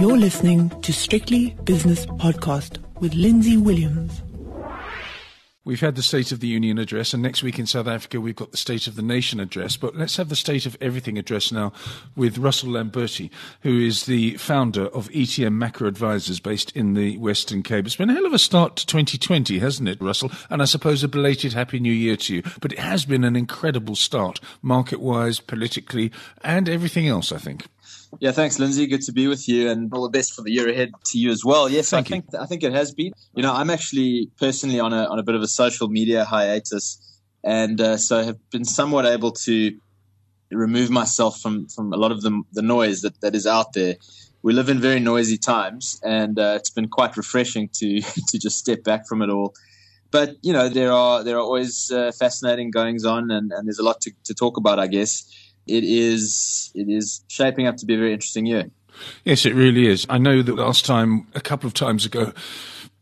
You're listening to Strictly Business Podcast with Lindsay Williams. We've had the State of the Union address, and next week in South Africa, we've got the State of the Nation address. But let's have the State of Everything address now with Russell Lamberti, who is the founder of ETM Macro Advisors based in the Western Cape. It's been a hell of a start to 2020, hasn't it, Russell? And I suppose a belated Happy New Year to you. But it has been an incredible start, market wise, politically, and everything else, I think. Yeah, thanks, Lindsay. Good to be with you, and all the best for the year ahead to you as well. Yes, Thank I think I think it has been. You know, I'm actually personally on a on a bit of a social media hiatus, and uh, so have been somewhat able to remove myself from from a lot of the the noise that that is out there. We live in very noisy times, and uh, it's been quite refreshing to to just step back from it all. But you know, there are there are always uh, fascinating goings on, and, and there's a lot to, to talk about, I guess it is it is shaping up to be a very interesting year. Yes, it really is. I know that last time, a couple of times ago,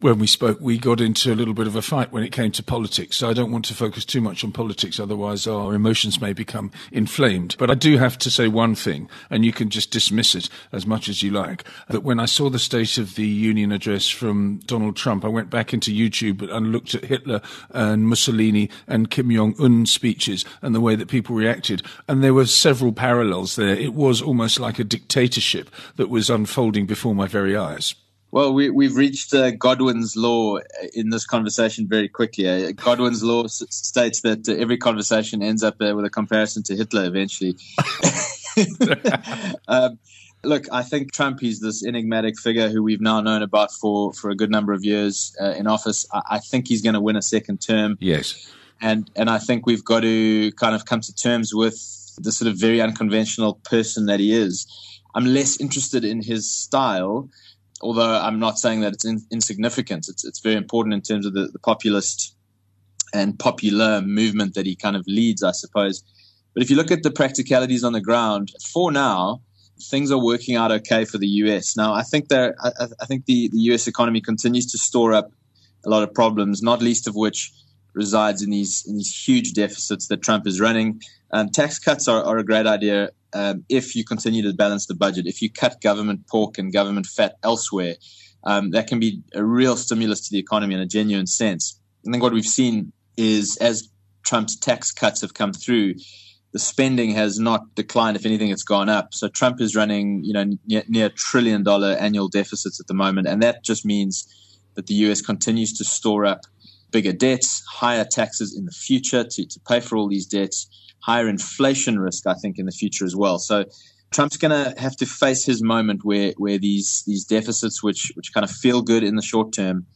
when we spoke, we got into a little bit of a fight when it came to politics. So I don't want to focus too much on politics, otherwise our emotions may become inflamed. But I do have to say one thing, and you can just dismiss it as much as you like, that when I saw the State of the Union address from Donald Trump, I went back into YouTube and looked at Hitler and Mussolini and Kim Jong Un speeches and the way that people reacted. And there were several parallels there. It was almost like a dictatorship that was unfolding before my very eyes. Well, we, we've reached uh, Godwin's law in this conversation very quickly. Uh, Godwin's law s- states that uh, every conversation ends up uh, with a comparison to Hitler eventually. um, look, I think Trump is this enigmatic figure who we've now known about for, for a good number of years uh, in office. I, I think he's going to win a second term. Yes. And, and I think we've got to kind of come to terms with the sort of very unconventional person that he is. I'm less interested in his style although I'm not saying that it's in, insignificant, it's, it's very important in terms of the, the populist and popular movement that he kind of leads, I suppose. But if you look at the practicalities on the ground, for now, things are working out okay for the US. Now, I think that I, I think the, the US economy continues to store up a lot of problems, not least of which resides in these in these huge deficits that Trump is running. Um, tax cuts are, are a great idea um, if you continue to balance the budget. If you cut government pork and government fat elsewhere, um, that can be a real stimulus to the economy in a genuine sense. I think what we've seen is as Trump's tax cuts have come through, the spending has not declined. If anything, it's gone up. So Trump is running, you know, near, near trillion dollar annual deficits at the moment, and that just means that the U.S. continues to store up bigger debts, higher taxes in the future to, to pay for all these debts higher inflation risk, I think, in the future as well. So Trump's going to have to face his moment where where these these deficits, which which kind of feel good in the short term,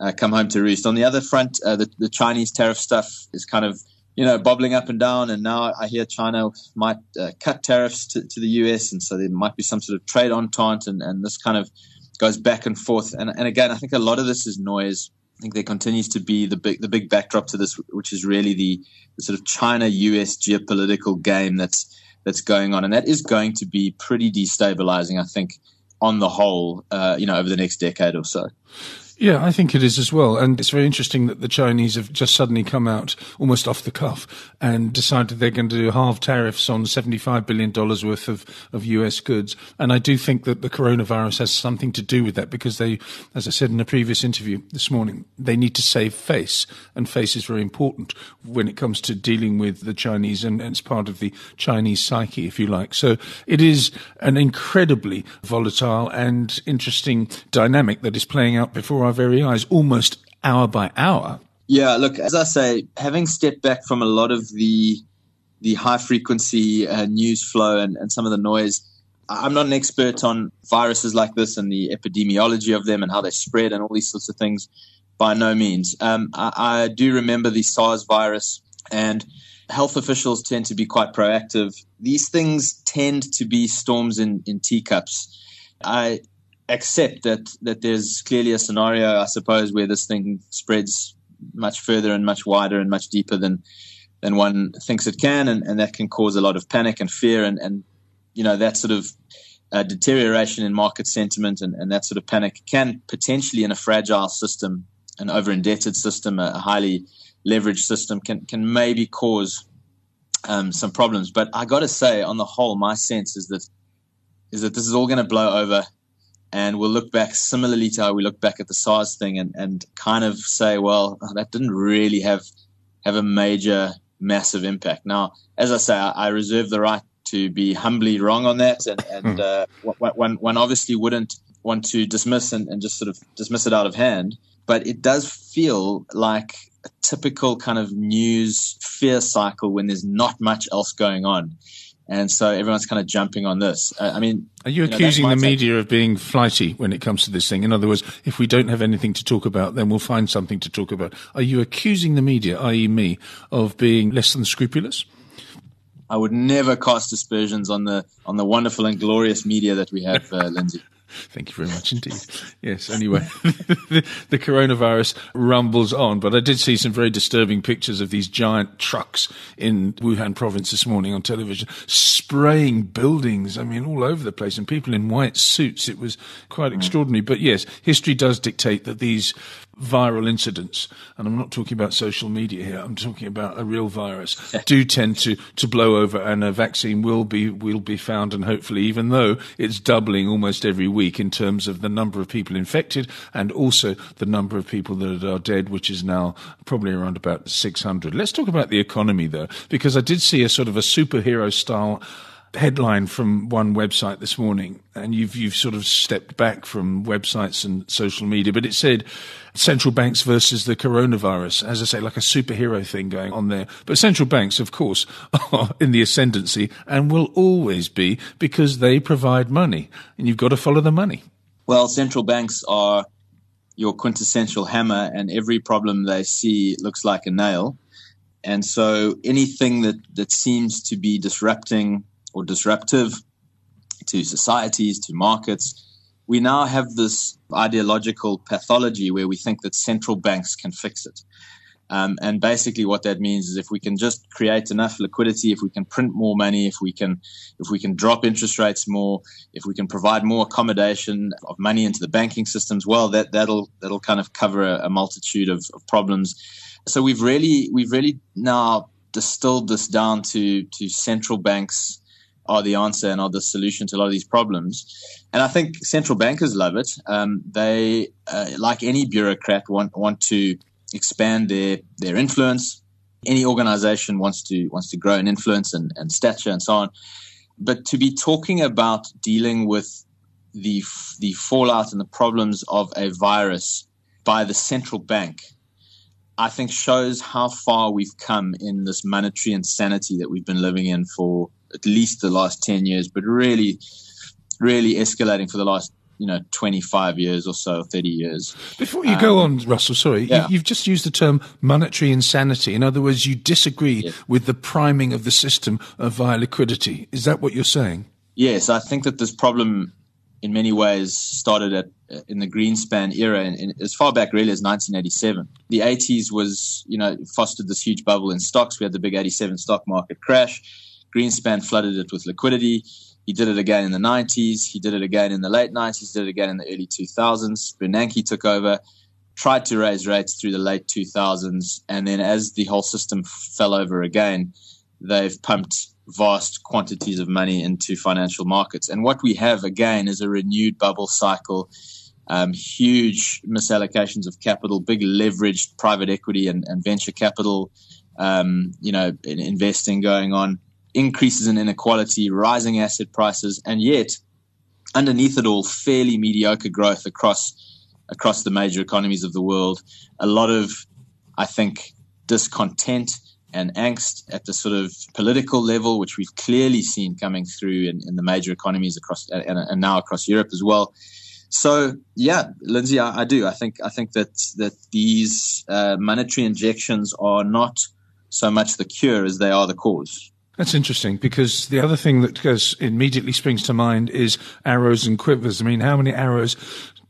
uh, come home to roost. On the other front, uh, the, the Chinese tariff stuff is kind of you know bobbling up and down, and now I hear China might uh, cut tariffs to, to the US, and so there might be some sort of trade entente, and, and this kind of goes back and forth. And, and again, I think a lot of this is noise. I think there continues to be the big the big backdrop to this, which is really the, the sort of China U.S. geopolitical game that's that's going on, and that is going to be pretty destabilizing. I think on the whole, uh, you know, over the next decade or so. Yeah, I think it is as well. And it's very interesting that the Chinese have just suddenly come out almost off the cuff and decided they're going to do half tariffs on $75 billion worth of, of US goods. And I do think that the coronavirus has something to do with that because they, as I said in a previous interview this morning, they need to save face. And face is very important when it comes to dealing with the Chinese and, and it's part of the Chinese psyche, if you like. So it is an incredibly volatile and interesting dynamic that is playing out before our our very eyes, almost hour by hour. Yeah, look, as I say, having stepped back from a lot of the the high frequency uh, news flow and, and some of the noise, I'm not an expert on viruses like this and the epidemiology of them and how they spread and all these sorts of things. By no means. Um, I, I do remember the SARS virus, and health officials tend to be quite proactive. These things tend to be storms in, in teacups. I accept that that there's clearly a scenario, I suppose, where this thing spreads much further and much wider and much deeper than than one thinks it can, and, and that can cause a lot of panic and fear, and, and you know that sort of uh, deterioration in market sentiment and, and that sort of panic can potentially, in a fragile system, an over indebted system, a highly leveraged system, can can maybe cause um, some problems. But I got to say, on the whole, my sense is that is that this is all going to blow over and we'll look back similarly to how we look back at the SARS thing and, and kind of say, well, that didn't really have have a major, massive impact. Now, as I say, I, I reserve the right to be humbly wrong on that, and, and hmm. uh, one, one obviously wouldn't want to dismiss and, and just sort of dismiss it out of hand. But it does feel like a typical kind of news fear cycle when there's not much else going on. And so everyone's kind of jumping on this. Uh, I mean, are you, you accusing know, the media of being flighty when it comes to this thing? In other words, if we don't have anything to talk about, then we'll find something to talk about. Are you accusing the media, i.e., me, of being less than scrupulous? I would never cast aspersions on the on the wonderful and glorious media that we have, uh, Lindsay. Thank you very much indeed. Yes, anyway, the, coronavirus rumbles on, but I did see some very disturbing pictures of these giant trucks in Wuhan province this morning on television, spraying buildings, I mean, all over the place, and people in white suits. It was quite mm. extraordinary. But yes, history does dictate that these viral incidents, and I'm not talking about social media here, I'm talking about a real virus, do tend to, to blow over and a vaccine will be, will be found. And hopefully, even though it's doubling almost every week in terms of the number of people infected and also the number of people that are dead, which is now probably around about 600. Let's talk about the economy though, because I did see a sort of a superhero style headline from one website this morning, and you've you've sort of stepped back from websites and social media, but it said central banks versus the coronavirus, as I say, like a superhero thing going on there. But central banks, of course, are in the ascendancy and will always be because they provide money, and you've got to follow the money. Well, central banks are your quintessential hammer, and every problem they see looks like a nail. And so anything that, that seems to be disrupting or disruptive to societies, to markets. We now have this ideological pathology where we think that central banks can fix it. Um, and basically, what that means is if we can just create enough liquidity, if we can print more money, if we can, if we can drop interest rates more, if we can provide more accommodation of money into the banking systems, well, that that'll that'll kind of cover a, a multitude of, of problems. So we've really we've really now distilled this down to to central banks are the answer and are the solution to a lot of these problems. And I think central bankers love it. Um, they, uh, like any bureaucrat, want want to expand their their influence. Any organization wants to wants to grow in influence and, and stature and so on. But to be talking about dealing with the the fallout and the problems of a virus by the central bank, I think shows how far we've come in this monetary insanity that we've been living in for at least the last 10 years, but really, really escalating for the last you know 25 years or so 30 years before you um, go on russell sorry yeah. you, have just used the term monetary insanity in other words you disagree yeah. with the priming of the system via liquidity is that what you're saying yes i think that this problem in many ways started at in the Greenspan era, as far back really as 1987. The 80s was, you know, fostered this huge bubble in stocks. We had the big 87 stock market crash. Greenspan flooded it with liquidity. He did it again in the 90s. He did it again in the late 90s. Did it again in the early 2000s. Bernanke took over, tried to raise rates through the late 2000s, and then as the whole system fell over again, they've pumped vast quantities of money into financial markets. And what we have again is a renewed bubble cycle. Um, huge misallocations of capital, big leveraged private equity and, and venture capital, um, you know, investing going on increases in inequality, rising asset prices, and yet underneath it all, fairly mediocre growth across across the major economies of the world. A lot of, I think, discontent and angst at the sort of political level, which we've clearly seen coming through in, in the major economies across and, and, now across Europe as well. So yeah, Lindsay, I, I do. I think I think that that these uh, monetary injections are not so much the cure as they are the cause. That's interesting because the other thing that goes immediately springs to mind is arrows and quivers. I mean, how many arrows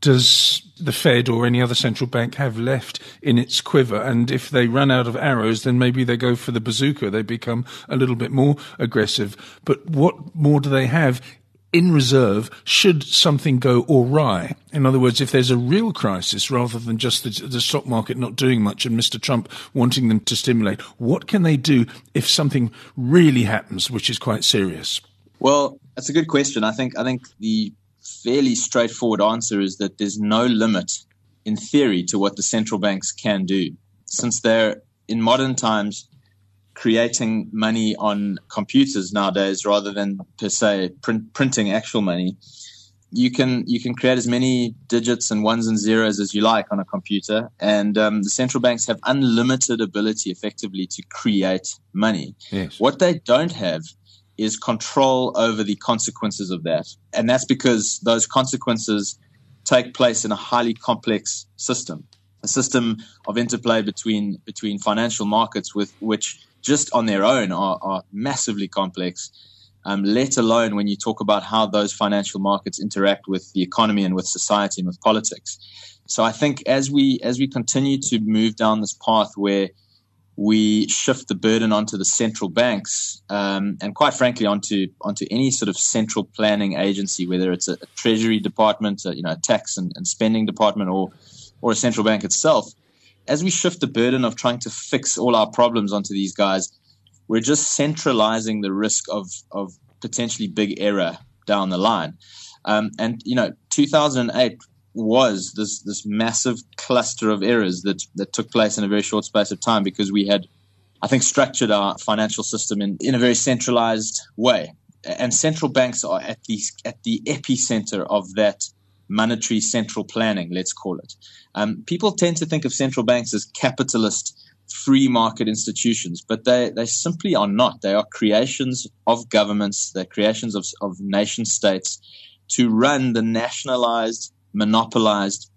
does the Fed or any other central bank have left in its quiver? And if they run out of arrows, then maybe they go for the bazooka. They become a little bit more aggressive. But what more do they have in reserve should something go awry. In other words, if there's a real crisis rather than just the, the, stock market not doing much and Mr. Trump wanting them to stimulate, what can they do if something really happens, which is quite serious? Well, that's a good question. I think I think the fairly straightforward answer is that there's no limit in theory to what the central banks can do. Since they're in modern times creating money on computers nowadays rather than per se print, printing actual money, you can you can create as many digits and ones and zeros as you like on a computer, and um, the central banks have unlimited ability, effectively, to create money. Yes. What they don't have is control over the consequences of that, and that's because those consequences take place in a highly complex system, a system of interplay between between financial markets, with which just on their own are, are massively complex um, let alone when you talk about how those financial markets interact with the economy and with society and with politics. So I think as we as we continue to move down this path where we shift the burden onto the central banks um, and quite frankly onto onto any sort of central planning agency, whether it's a, a treasury department, a, you know, a tax and, and spending department, or or a central bank itself. As we shift the burden of trying to fix all our problems onto these guys, we're just centralizing the risk of of potentially big error down the line. Um, and you know, 2008 was this this massive cluster of errors that that took place in a very short space of time because we had, I think, structured our financial system in in a very centralized way. And central banks are at the at the epicenter of that monetary central planning, let's call it. Um, people tend to think of central banks as capitalist free market institutions, but they, they simply are not. They are creations of governments, they're creations of, of nation states to run the nationalized, monopolized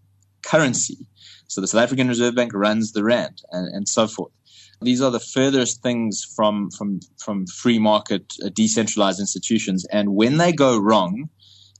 currency. So the South African Reserve Bank runs the rand and, and so forth. These are the furthest things from, from, from free market, uh, decentralized institutions. And when they go wrong,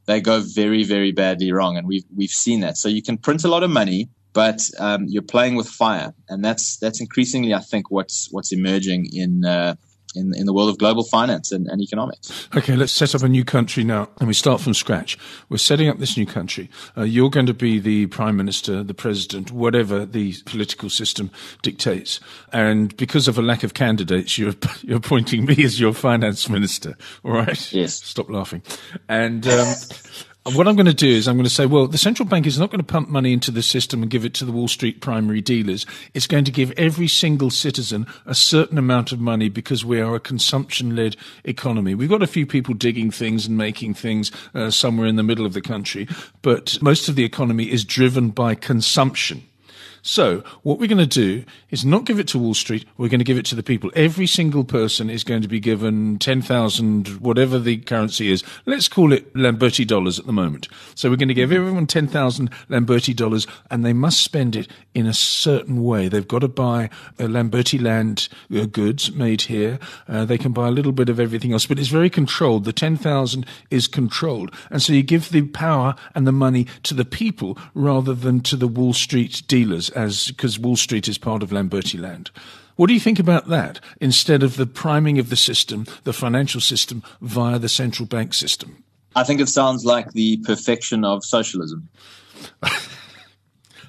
they go very, very badly wrong. And we've, we've seen that. So you can print a lot of money but um, you're playing with fire, and that's that's increasingly, I think, what's what's emerging in. Uh, in, in the world of global finance and, and, economics. Okay, let's set up a new country now, and we start from scratch. We're setting up this new country. Uh, you're going to be the prime minister, the president, whatever the political system dictates. And because of a lack of candidates, you're you're appointing me as your finance minister. All right? Yes. Stop laughing. And um, what I'm going to do is I'm going to say, well, the central bank is not going to pump money into the system and give it to the Wall Street primary dealers. It's going to give every single citizen a certain amount of money because we are a consumption led economy. We've got a few people digging things and making things uh, somewhere in the middle of the country, but most of the economy is driven by consumption. So what we're going to do is not give it to Wall Street. We're going to give it to the people. Every single person is going to be given 10,000, whatever the currency is. Let's call it Lamberti dollars at the moment. So we're going to give everyone 10,000 Lamberti dollars and they must spend it in a certain way. They've got to buy Lamberti land uh, goods made here. Uh, they can buy a little bit of everything else, but it's very controlled. The 10,000 is controlled. And so you give the power and the money to the people rather than to the Wall Street dealers as because Wall Street is part of Lamberti land. What do you think about that instead of the priming of the system, the financial system, via the central bank system? I think it sounds like the perfection of socialism.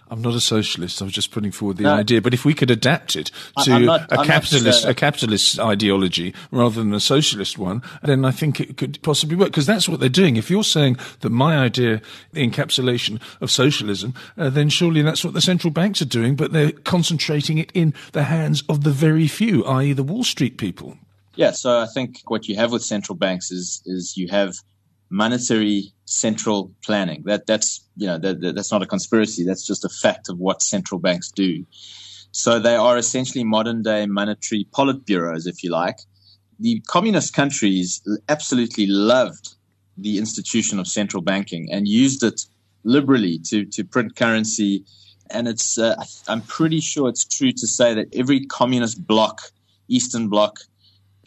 I'm not a socialist. I was just putting forward the no. idea. But if we could adapt it to not, a capitalist, a capitalist ideology rather than a socialist one, then I think it could possibly work. Because that's what they're doing. If you're saying that my idea, the encapsulation of socialism, uh, then surely that's what the central banks are doing. But they're concentrating it in the hands of the very few, i.e., the Wall Street people. Yeah. So I think what you have with central banks is is you have monetary central planning. That that's you know that, that's not a conspiracy. That's just a fact of what central banks do. So they are essentially modern day monetary politburos, if you like. The communist countries absolutely loved the institution of central banking and used it liberally to to print currency. And it's uh, I'm pretty sure it's true to say that every communist bloc, Eastern bloc,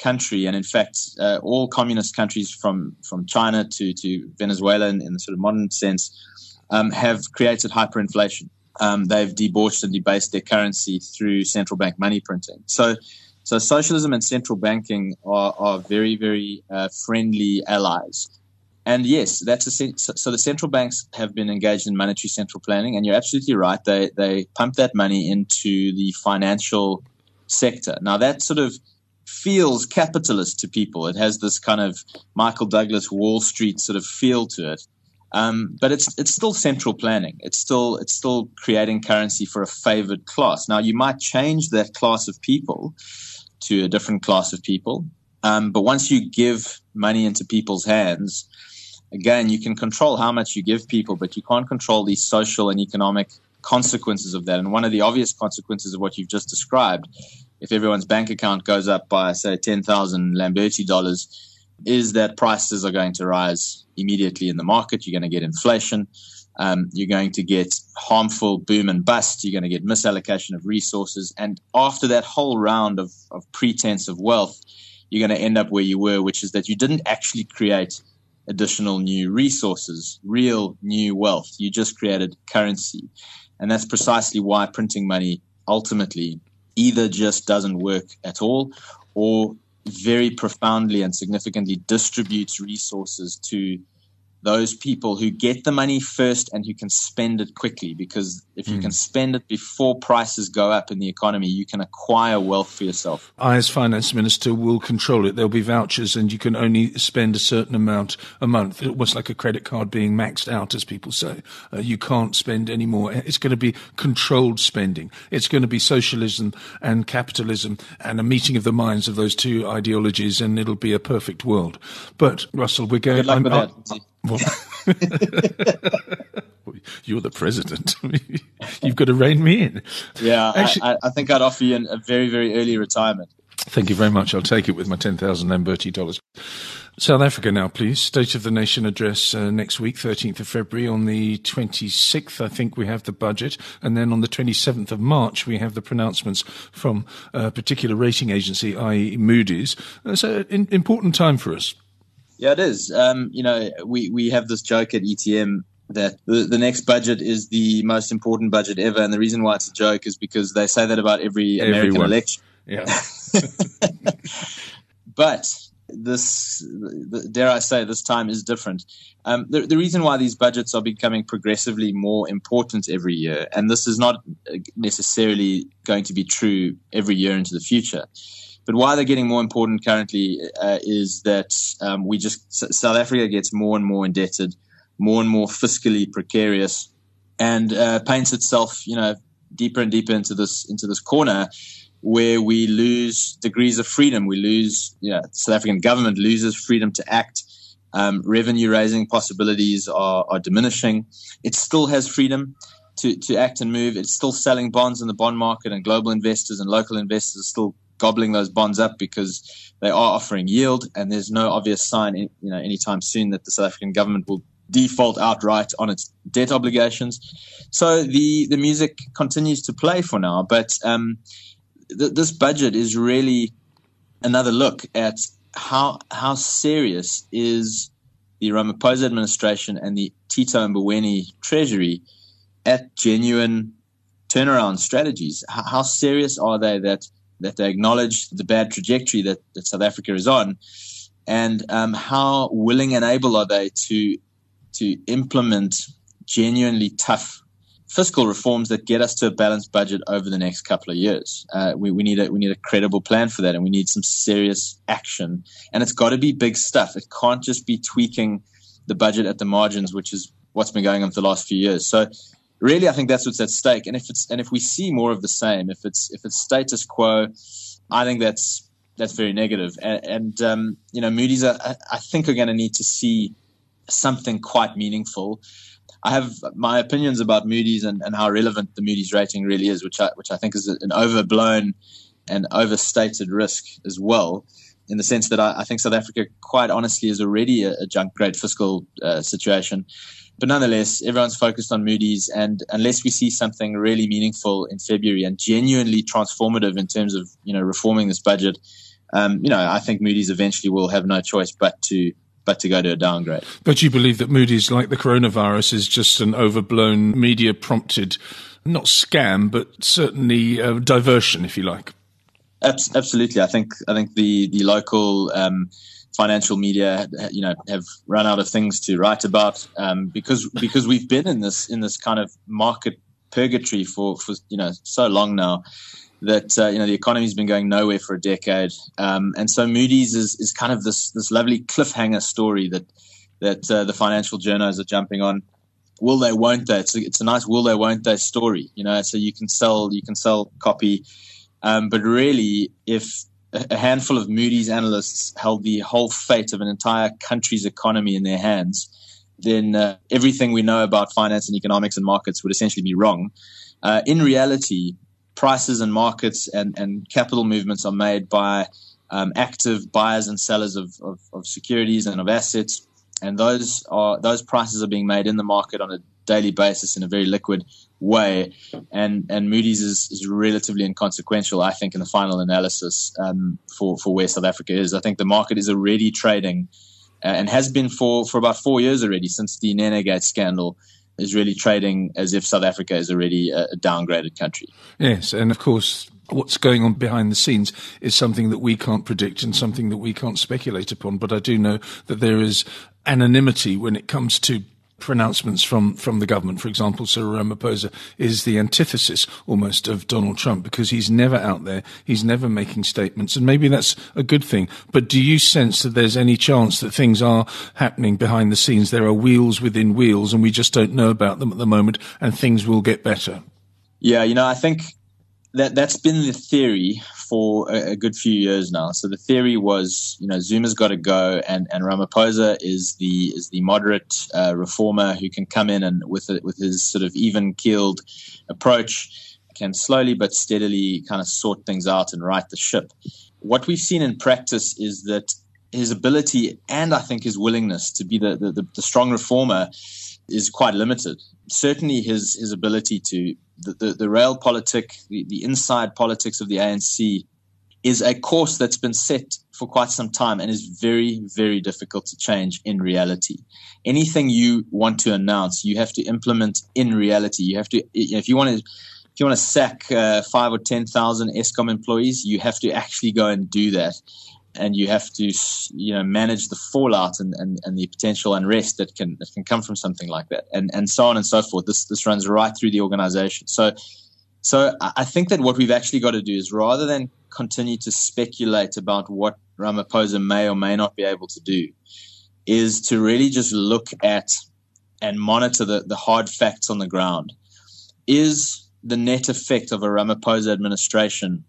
country, and in fact, uh, all communist countries from from China to to Venezuela, in, in the sort of modern sense, um, have created hyperinflation. Um, they've debauched and debased their currency through central bank money printing. So, so socialism and central banking are, are very, very uh, friendly allies. And yes, that's a, so the central banks have been engaged in monetary central planning, and you're absolutely right. They they pump that money into the financial sector. Now that sort of feels capitalist to people. It has this kind of Michael Douglas Wall Street sort of feel to it. Um, but it's it's still central planning. It's still it's still creating currency for a favored class. Now you might change that class of people to a different class of people, um, but once you give money into people's hands, again you can control how much you give people, but you can't control the social and economic consequences of that. And one of the obvious consequences of what you've just described, if everyone's bank account goes up by say ten thousand Lamberti dollars is that prices are going to rise immediately in the market. You're going to get inflation. Um, you're going to get harmful boom and bust. You're going to get misallocation of resources. And after that whole round of, of pretense of wealth, you're going to end up where you were, which is that you didn't actually create additional new resources, real new wealth. You just created currency. And that's precisely why printing money ultimately either just doesn't work at all or very profoundly and significantly distributes resources to those people who get the money first and who can spend it quickly. Because if you mm. can spend it before prices go up in the economy, you can acquire wealth for yourself. I, as finance minister, will control it. There'll be vouchers, and you can only spend a certain amount a month. Almost like a credit card being maxed out, as people say. Uh, you can't spend any more. It's going to be controlled spending. It's going to be socialism and capitalism and a meeting of the minds of those two ideologies, and it'll be a perfect world. But Russell, we're going. Good luck with that. Well, you're the president. You've got to rein me in. Yeah, Actually, I, I, think I'd offer you a very, very early retirement. Thank you very much. I'll take it with my 10,000 Lamberti dollars. South Africa now, please. State of the Nation address uh, next week, 13th of February. On the 26th, I think we have the budget. And then on the 27th of March, we have the pronouncements from a particular rating agency, i.e. Moody's. Uh, so an important time for us. Yeah, it is. Um, you know, we, we have this joke at ETM that the, the next budget is the most important budget ever. And the reason why it's a joke is because they say that about every American Everyone. election. Yeah. but this, dare I say, this time is different. Um, the, the reason why these budgets are becoming progressively more important every year, and this is not necessarily going to be true every year into the future, but why they're getting more important currently uh, is that um, we just South Africa gets more and more indebted, more and more fiscally precarious, and uh, paints itself, you know, deeper and deeper into this into this corner where we lose degrees of freedom. We lose, you know, South African government loses freedom to act. Um, revenue raising possibilities are, are diminishing. It still has freedom to, to act and move. It's still selling bonds in the bond market, and global investors and local investors are still gobbling those bonds up because they are offering yield, and there's no obvious sign, you know, anytime soon that the South African government will default outright on its debt obligations. So the the music continues to play for now, but um, th- this budget is really another look at how how serious is the Ramaphosa administration and the Tito Mboweni Treasury at genuine turnaround strategies. How, how serious are they that that they acknowledge the bad trajectory that, that South Africa is on, and um, how willing and able are they to to implement genuinely tough fiscal reforms that get us to a balanced budget over the next couple of years. Uh, we, we, need a we need a credible plan for that, and we need some serious action. And it's got to be big stuff. It can't just be tweaking the budget at the margins, which is what's been going on for the last few years. So really, I think that's what's at stake. And if it's and if we see more of the same, if it's if it's status quo, I think that's that's very negative. And, and um, you know, Moody's, are, I think, are going to need to see something quite meaningful. I have my opinions about Moody's and, and how relevant the Moody's rating really is, which I which I think is an overblown and overstated risk as well. In the sense that I, I think South Africa, quite honestly, is already a, a junk grade fiscal uh, situation but nonetheless, everyone's focused on Moody's, and unless we see something really meaningful in February and genuinely transformative in terms of you know reforming this budget, um, you know, I think Moody's eventually will have no choice but to but to go to a downgrade. But you believe that Moody's, like the coronavirus, is just an overblown media prompted, not scam, but certainly uh, diversion, if you like. Absolutely, I think I think the the local. Um, financial media, you know, have run out of things to write about um, because because we've been in this in this kind of market purgatory for for you know so long now that uh, you know the economy's been going nowhere for a decade, um, and so Moody's is is kind of this this lovely cliffhanger story that that uh, the financial journals are jumping on. Will they? Won't they? It's a, it's a nice will they? Won't they story, you know. So you can sell you can sell copy, um, but really, if a handful of Moody's analysts held the whole fate of an entire country's economy in their hands, then uh, everything we know about finance and economics and markets would essentially be wrong. Uh, in reality, prices and markets and, and capital movements are made by um, active buyers and sellers of, of, of, securities and of assets, and those are those prices are being made in the market on a daily basis in a very liquid way. And and Moody's is, is relatively inconsequential, I think, in the final analysis um, for for where South Africa is. I think the market is already trading uh, and has been for, for about four years already since the Nenegate scandal is really trading as if South Africa is already a, a downgraded country. Yes, and of course, what's going on behind the scenes is something that we can't predict and something that we can't speculate upon. But I do know that there is anonymity when it comes to pronouncements from, from the government. For example, Cyril Ramaphosa is the antithesis almost of Donald Trump because he's never out there. He's never making statements. And maybe that's a good thing. But do you sense that there's any chance that things are happening behind the scenes? There are wheels within wheels and we just don't know about them at the moment and things will get better? Yeah, you know, I think that that's been the theory for a, a, good few years now. So the theory was, you know, Zuma's got to go, and, and Ramaphosa is the is the moderate uh, reformer who can come in and with a, with his sort of even keeled approach, can slowly but steadily kind of sort things out and right the ship. What we've seen in practice is that his ability and I think his willingness to be the, the, the strong reformer is quite limited. Certainly, his his ability to the, the, the realpolitik, the, the inside politics of the ANC, is a course that's been set for quite some time and is very, very difficult to change in reality. Anything you want to announce, you have to implement in reality. You have to, if you want to, if you want to sack uh, five or ten thousand Eskom employees, you have to actually go and do that and you have to you know manage the fallout and, and, and the potential unrest that can that can come from something like that and and so on and so forth. This this runs right through the organization. So so I think that what we've actually got to do is rather than continue to speculate about what Ramaphosa may or may not be able to do is to really just look at and monitor the, the hard facts on the ground. Is the net effect of a Ramaphosa administration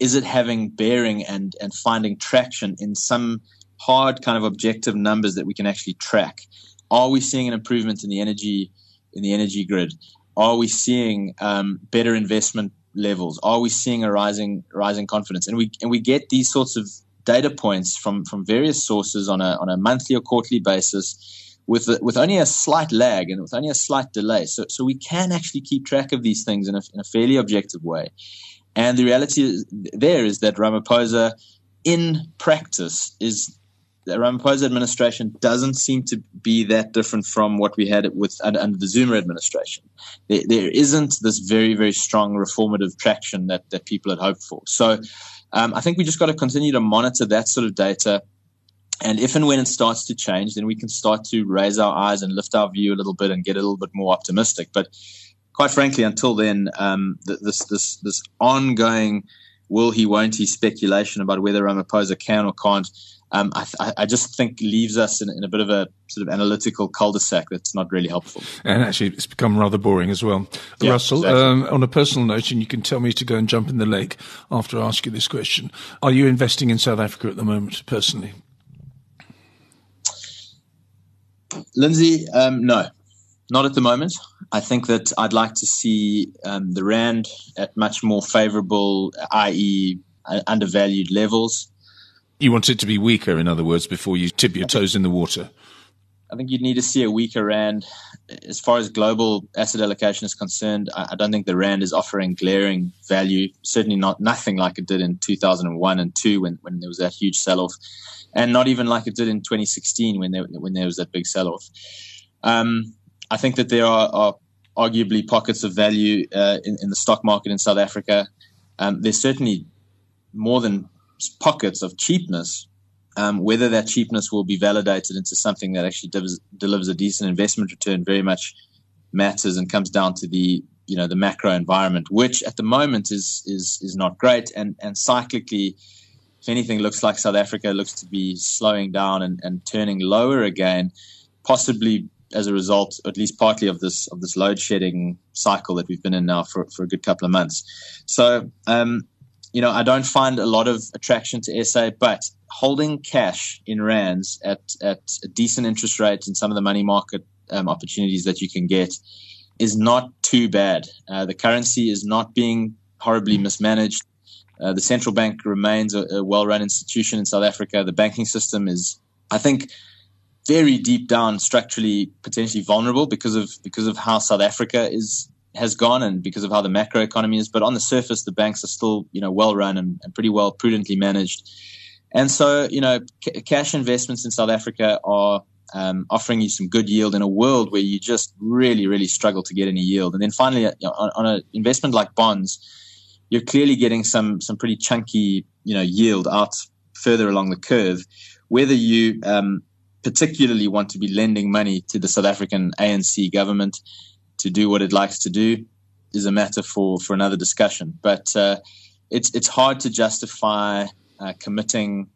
is it having bearing and and finding traction in some hard kind of objective numbers that we can actually track? Are we seeing an improvement in the energy in the energy grid? Are we seeing um, better investment levels? Are we seeing a rising rising confidence? And we and we get these sorts of data points from from various sources on a on a monthly or quarterly basis. With, with only a slight lag and with only a slight delay. So, so we can actually keep track of these things in a, in a fairly objective way. And the reality there is that Ramaphosa, in practice, is the Ramaphosa administration doesn't seem to be that different from what we had with under the Zuma administration. There, there isn't this very, very strong reformative traction that, that people had hoped for. So um, I think we just got to continue to monitor that sort of data. And if and when it starts to change, then we can start to raise our eyes and lift our view a little bit and get a little bit more optimistic. But quite frankly, until then, um, this this this ongoing will he, won't he speculation about whether Ramaphosa can or can't, um, I, I, just think leaves us in, in, a bit of a sort of analytical cul-de-sac that's not really helpful. And actually, it's become rather boring as well. Yeah, Russell, exactly. um, on a personal note, and you can tell me to go and jump in the lake after I ask you this question, are you investing in South Africa at the moment, personally? Lindsay, um, no. Not at the moment. I think that I'd like to see um, the rand at much more favorable, i.e., uh, undervalued levels. You want it to be weaker, in other words, before you tip your toes in the water. I think you'd need to see a weaker rand. As far as global asset allocation is concerned, I, don't think the rand is offering glaring value. Certainly not nothing like it did in 2001 and two when, when there was that huge sell-off, and not even like it did in 2016 when there when there was that big sell-off. Um, I think that there are, are arguably pockets of value uh, in, in, the stock market in South Africa. Um, there's certainly more than pockets of cheapness. Um, whether that cheapness will be validated into something that actually delivers, delivers a decent investment return very much matters and comes down to the you know the macro environment, which at the moment is is is not great, and and cyclically, if anything, looks like South Africa looks to be slowing down and, and turning lower again possibly as a result, at least partly of this of this load shedding cycle that we've been in now for, for a good couple of months. So, um, you know, I don't find a lot of attraction to SA, but holding cash in rands at at a decent interest rate and some of the money market um, opportunities that you can get is not too bad. Uh, the currency is not being horribly mismanaged. Uh, the central bank remains a, a well-run institution in South Africa. The banking system is, I think, very deep down structurally potentially vulnerable because of because of how South Africa is has gone and because of how the macro economy is. But on the surface, the banks are still you know well run and, and pretty well prudently managed. And so you know, c- cash investments in South Africa are um, offering you some good yield in a world where you just really really struggle to get any yield. And then finally, you know, on, on an investment like bonds, you're clearly getting some some pretty chunky you know yield out further along the curve. Whether you um, particularly want to be lending money to the South African ANC government to do what it likes to do is a matter for, for another discussion. But uh, it's it's hard to justify uh, committing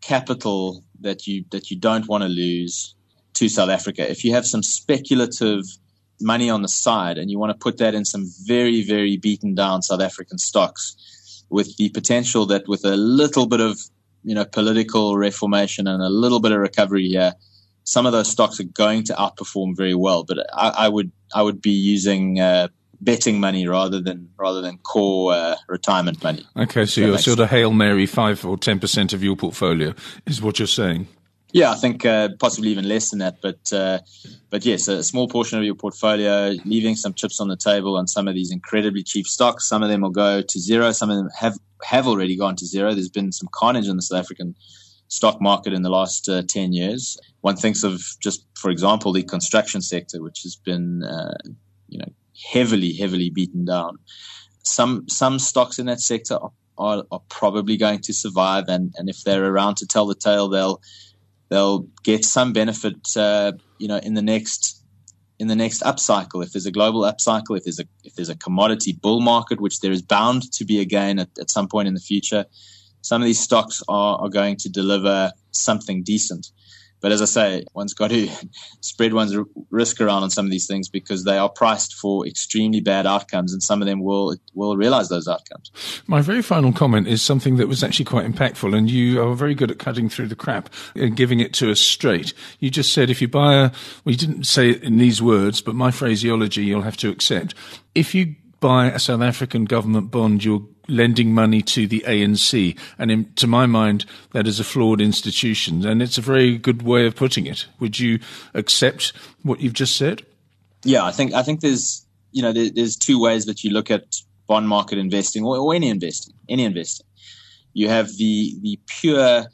capital that you that you don't want to lose to South Africa. If you have some speculative money on the side and you want to put that in some very very beaten down South African stocks, with the potential that with a little bit of you know, political reformation and a little bit of recovery here, some of those stocks are going to outperform very well. But I, I would I would be using uh, betting money rather than rather than core uh, retirement money. Okay, so you're sort of hail mary five or ten percent of your portfolio is what you're saying. Yeah, I think uh, possibly even less than that. But uh, but yes, a small portion of your portfolio, leaving some chips on the table on some of these incredibly cheap stocks. Some of them will go to zero. Some of them have have already gone to zero. There's been some carnage in the South African stock market in the last uh, 10 years. One thinks of just, for example, the construction sector, which has been, uh, you know, heavily, heavily beaten down. Some, some stocks in that sector are, are, are probably going to survive. And, and if they're around to tell the tale, they'll, they'll get some benefit, uh, you know, in the next in the next upcycle. If there's a global upcycle, if there's a if there's a commodity bull market, which there is bound to be again at, at some point in the future, some of these stocks are, are going to deliver something decent. But as I say, one's got to spread one's risk around on some of these things because they are priced for extremely bad outcomes, and some of them will will realize those outcomes. My very final comment is something that was actually quite impactful, and you are very good at cutting through the crap and giving it to us straight. You just said if you buy a, well, didn't say it in these words, but my phraseology you'll have to accept. If you buy a South African government bond, you're lending money to the ANC. And in, to my mind, that is a flawed institution. And it's a very good way of putting it. Would you accept what you've just said? Yeah, I think I think there's you know there, there's two ways that you look at bond market investing or, or any investing, any investing. You have the the pure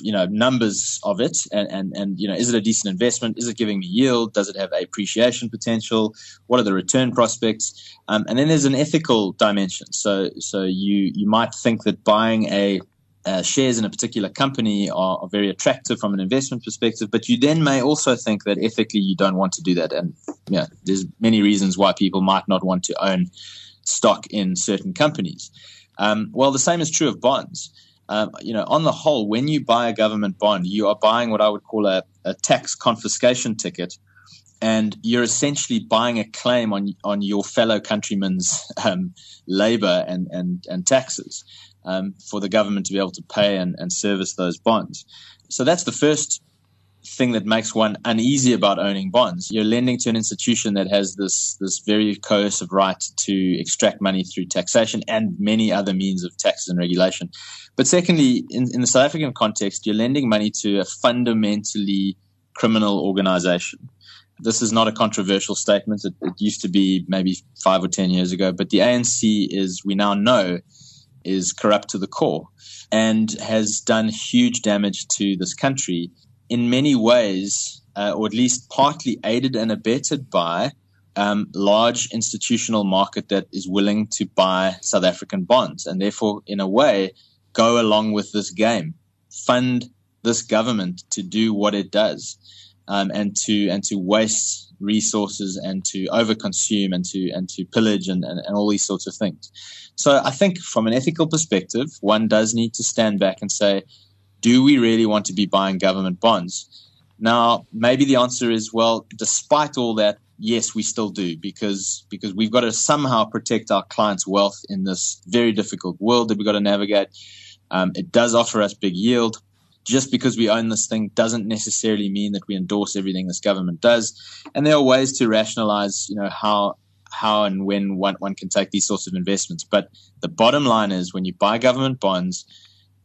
you know numbers of it and, and and you know is it a decent investment? Is it giving me yield? Does it have appreciation potential? What are the return prospects? Um, and then there's an ethical dimension. So so you you might think that buying a uh, shares in a particular company are, are, very attractive from an investment perspective, but you then may also think that ethically you don't want to do that. And yeah, there's many reasons why people might not want to own stock in certain companies. Um, well, the same is true of bonds um, you know, on the whole, when you buy a government bond, you are buying what I would call a, a tax confiscation ticket, and you're essentially buying a claim on on your fellow countrymen's um, labor and and and taxes um, for the government to be able to pay and, and service those bonds. So that's the first thing that makes one uneasy about owning bonds. You're lending to an institution that has this this very coercive right to extract money through taxation and many other means of taxes and regulation. But secondly, in, in the South African context, you're lending money to a fundamentally criminal organization. This is not a controversial statement. It, it used to be maybe five or ten years ago, but the ANC is, we now know, is corrupt to the core and has done huge damage to this country in many ways, uh, or at least partly aided and abetted by um, large institutional market that is willing to buy South African bonds, and therefore, in a way, go along with this game, fund this government to do what it does, um, and to and to waste resources and to overconsume and to and to pillage and, and, and all these sorts of things. So I think from an ethical perspective, one does need to stand back and say, do we really want to be buying government bonds Now, maybe the answer is well, despite all that, yes, we still do because because we've got to somehow protect our clients' wealth in this very difficult world that we've got to navigate. Um, it does offer us big yield. Just because we own this thing doesn't necessarily mean that we endorse everything this government does. And there are ways to rationalize, you know, how how and when one, one can take these sorts of investments. But the bottom line is when you buy government bonds,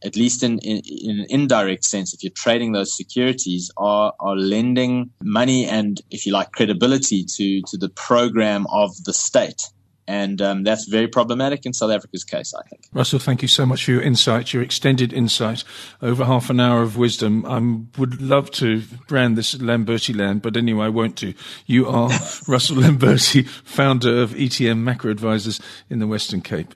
at least in, in, in, an indirect sense, if you're trading those securities, are, are lending money and, if you like, credibility to, to the program of the state. And um, that's very problematic in South Africa's case, I think. Russell, thank you so much for your insight, your extended insight, over half an hour of wisdom. I would love to brand this Lamberti land, but anyway, I won't do. You are Russell Lamberti, founder of ETM Macro Advisors in the Western Cape.